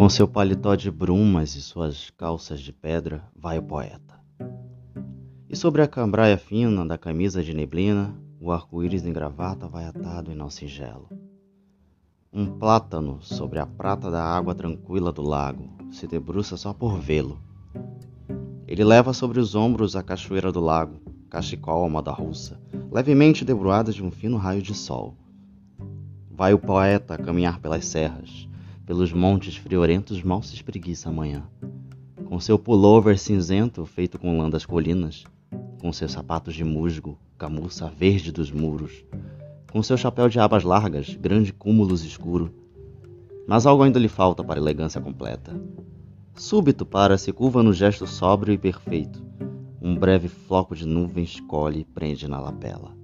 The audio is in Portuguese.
Com seu paletó de brumas e suas calças de pedra, vai o poeta. E sobre a cambraia fina da camisa de neblina, o arco-íris em gravata vai atado em nó singelo. Um plátano sobre a prata da água tranquila do lago se debruça só por vê-lo. Ele leva sobre os ombros a cachoeira do lago, cachecol à moda russa, levemente debruada de um fino raio de sol. Vai o poeta caminhar pelas serras, pelos montes friorentos mal se espreguiça amanhã. Com seu pullover cinzento feito com lã das colinas, com seus sapatos de musgo, camuça verde dos muros, com seu chapéu de abas largas, grande cúmulos escuro. Mas algo ainda lhe falta para a elegância completa. Súbito para se curva no gesto sóbrio e perfeito. Um breve floco de nuvens colhe e prende na lapela.